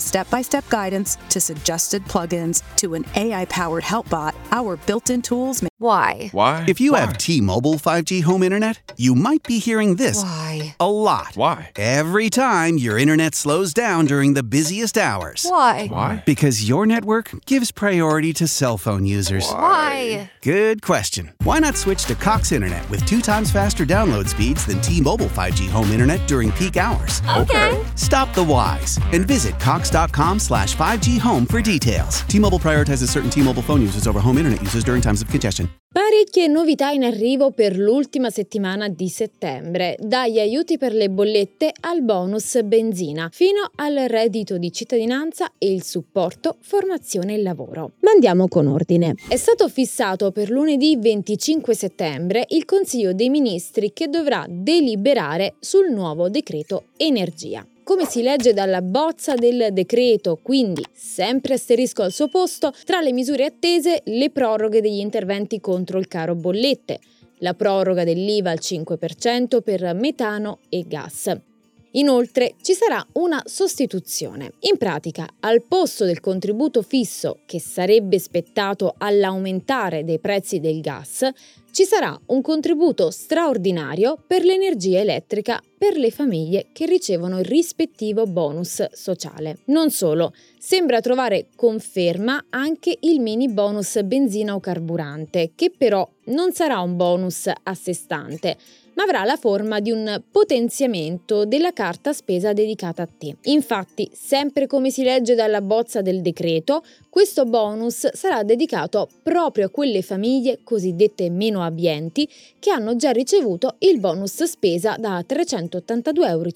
step by step guidance to suggested plugins to an AI powered help bot, our built in tools make Why? Why? If you Why? have T-Mobile 5G home internet, you might be hearing this Why? a lot. Why? Every time your internet slows down during the busiest hours. Why? Why? Because your network gives priority to cell phone users. Why? Good question. Why not switch to Cox Internet with two times faster download speeds than T-Mobile 5G home internet during peak hours? Okay. Stop the whys and visit cox.com slash 5G home for details. T-Mobile prioritizes certain T-Mobile phone users over home internet users during times of congestion. Parecchie novità in arrivo per l'ultima settimana di settembre, dagli aiuti per le bollette al bonus benzina, fino al reddito di cittadinanza e il supporto formazione e lavoro. Ma andiamo con ordine. È stato fissato per lunedì 25 settembre il Consiglio dei Ministri che dovrà deliberare sul nuovo decreto energia. Come si legge dalla bozza del decreto, quindi sempre asterisco al suo posto, tra le misure attese le proroghe degli interventi contro il caro bollette, la proroga dell'IVA al 5% per metano e gas. Inoltre ci sarà una sostituzione. In pratica, al posto del contributo fisso che sarebbe spettato all'aumentare dei prezzi del gas, ci sarà un contributo straordinario per l'energia elettrica per le famiglie che ricevono il rispettivo bonus sociale. Non solo, sembra trovare conferma anche il mini bonus benzina o carburante, che però non sarà un bonus a sé stante, ma avrà la forma di un potenziamento della carta spesa dedicata a te. Infatti, sempre come si legge dalla bozza del decreto, questo bonus sarà dedicato proprio a quelle famiglie cosiddette meno abbienti che hanno già ricevuto il bonus spesa da 382,50 euro.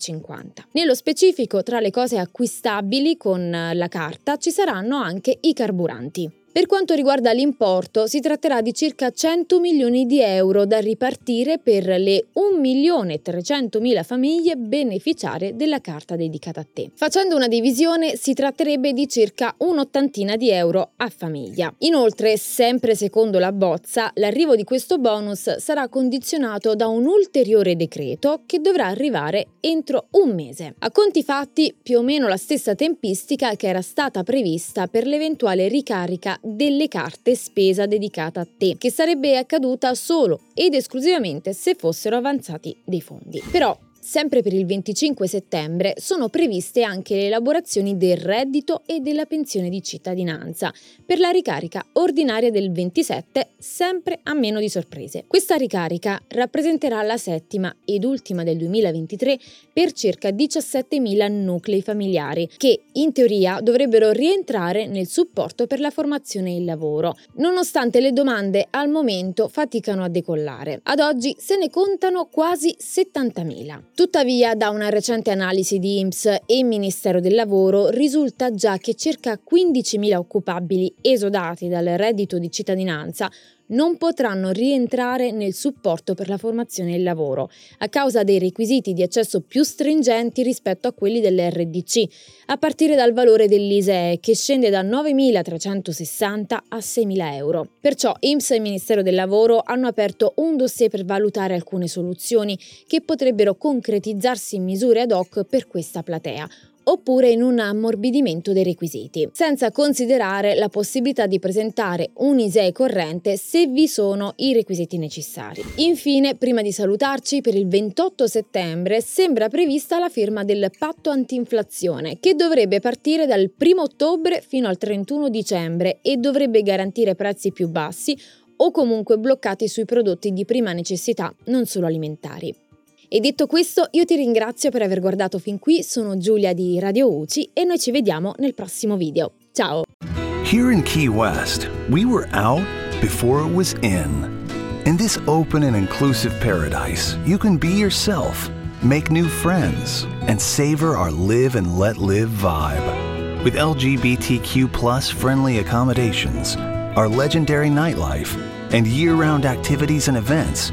Nello specifico, tra le cose acquistabili con la carta ci saranno anche i carburanti. Per quanto riguarda l'importo, si tratterà di circa 100 milioni di euro da ripartire per le 1.300.000 famiglie beneficiarie della carta dedicata a te. Facendo una divisione, si tratterebbe di circa un'ottantina di euro a famiglia. Inoltre, sempre secondo la bozza, l'arrivo di questo bonus sarà condizionato da un ulteriore decreto che dovrà arrivare entro un mese. A conti fatti, più o meno la stessa tempistica che era stata prevista per l'eventuale ricarica delle carte spesa dedicata a te, che sarebbe accaduta solo ed esclusivamente se fossero avanzati dei fondi. Però Sempre per il 25 settembre sono previste anche le elaborazioni del reddito e della pensione di cittadinanza per la ricarica ordinaria del 27, sempre a meno di sorprese. Questa ricarica rappresenterà la settima ed ultima del 2023 per circa 17.000 nuclei familiari che in teoria dovrebbero rientrare nel supporto per la formazione e il lavoro, nonostante le domande al momento faticano a decollare. Ad oggi se ne contano quasi 70.000. Tuttavia, da una recente analisi di IMSS e Ministero del Lavoro risulta già che circa 15.000 occupabili esodati dal reddito di cittadinanza non potranno rientrare nel supporto per la formazione e il lavoro, a causa dei requisiti di accesso più stringenti rispetto a quelli dell'RDC, a partire dal valore dell'ISEE che scende da 9.360 a 6.000 euro. Perciò IMSS e Ministero del Lavoro hanno aperto un dossier per valutare alcune soluzioni che potrebbero concretizzarsi in misure ad hoc per questa platea, oppure in un ammorbidimento dei requisiti, senza considerare la possibilità di presentare un ISEE corrente se vi sono i requisiti necessari. Infine, prima di salutarci, per il 28 settembre sembra prevista la firma del patto antinflazione, che dovrebbe partire dal 1 ottobre fino al 31 dicembre e dovrebbe garantire prezzi più bassi o comunque bloccati sui prodotti di prima necessità, non solo alimentari. E detto questo, io ti ringrazio per aver guardato fin qui, sono Giulia di Radio UCI e noi ci vediamo nel prossimo video. Ciao! Here in Key West, we were out before it was in. In this open and inclusive paradise, you can be yourself, make new friends, and savor our live and let live vibe. With LGBTQ friendly accommodations, our legendary nightlife, and year round activities and events,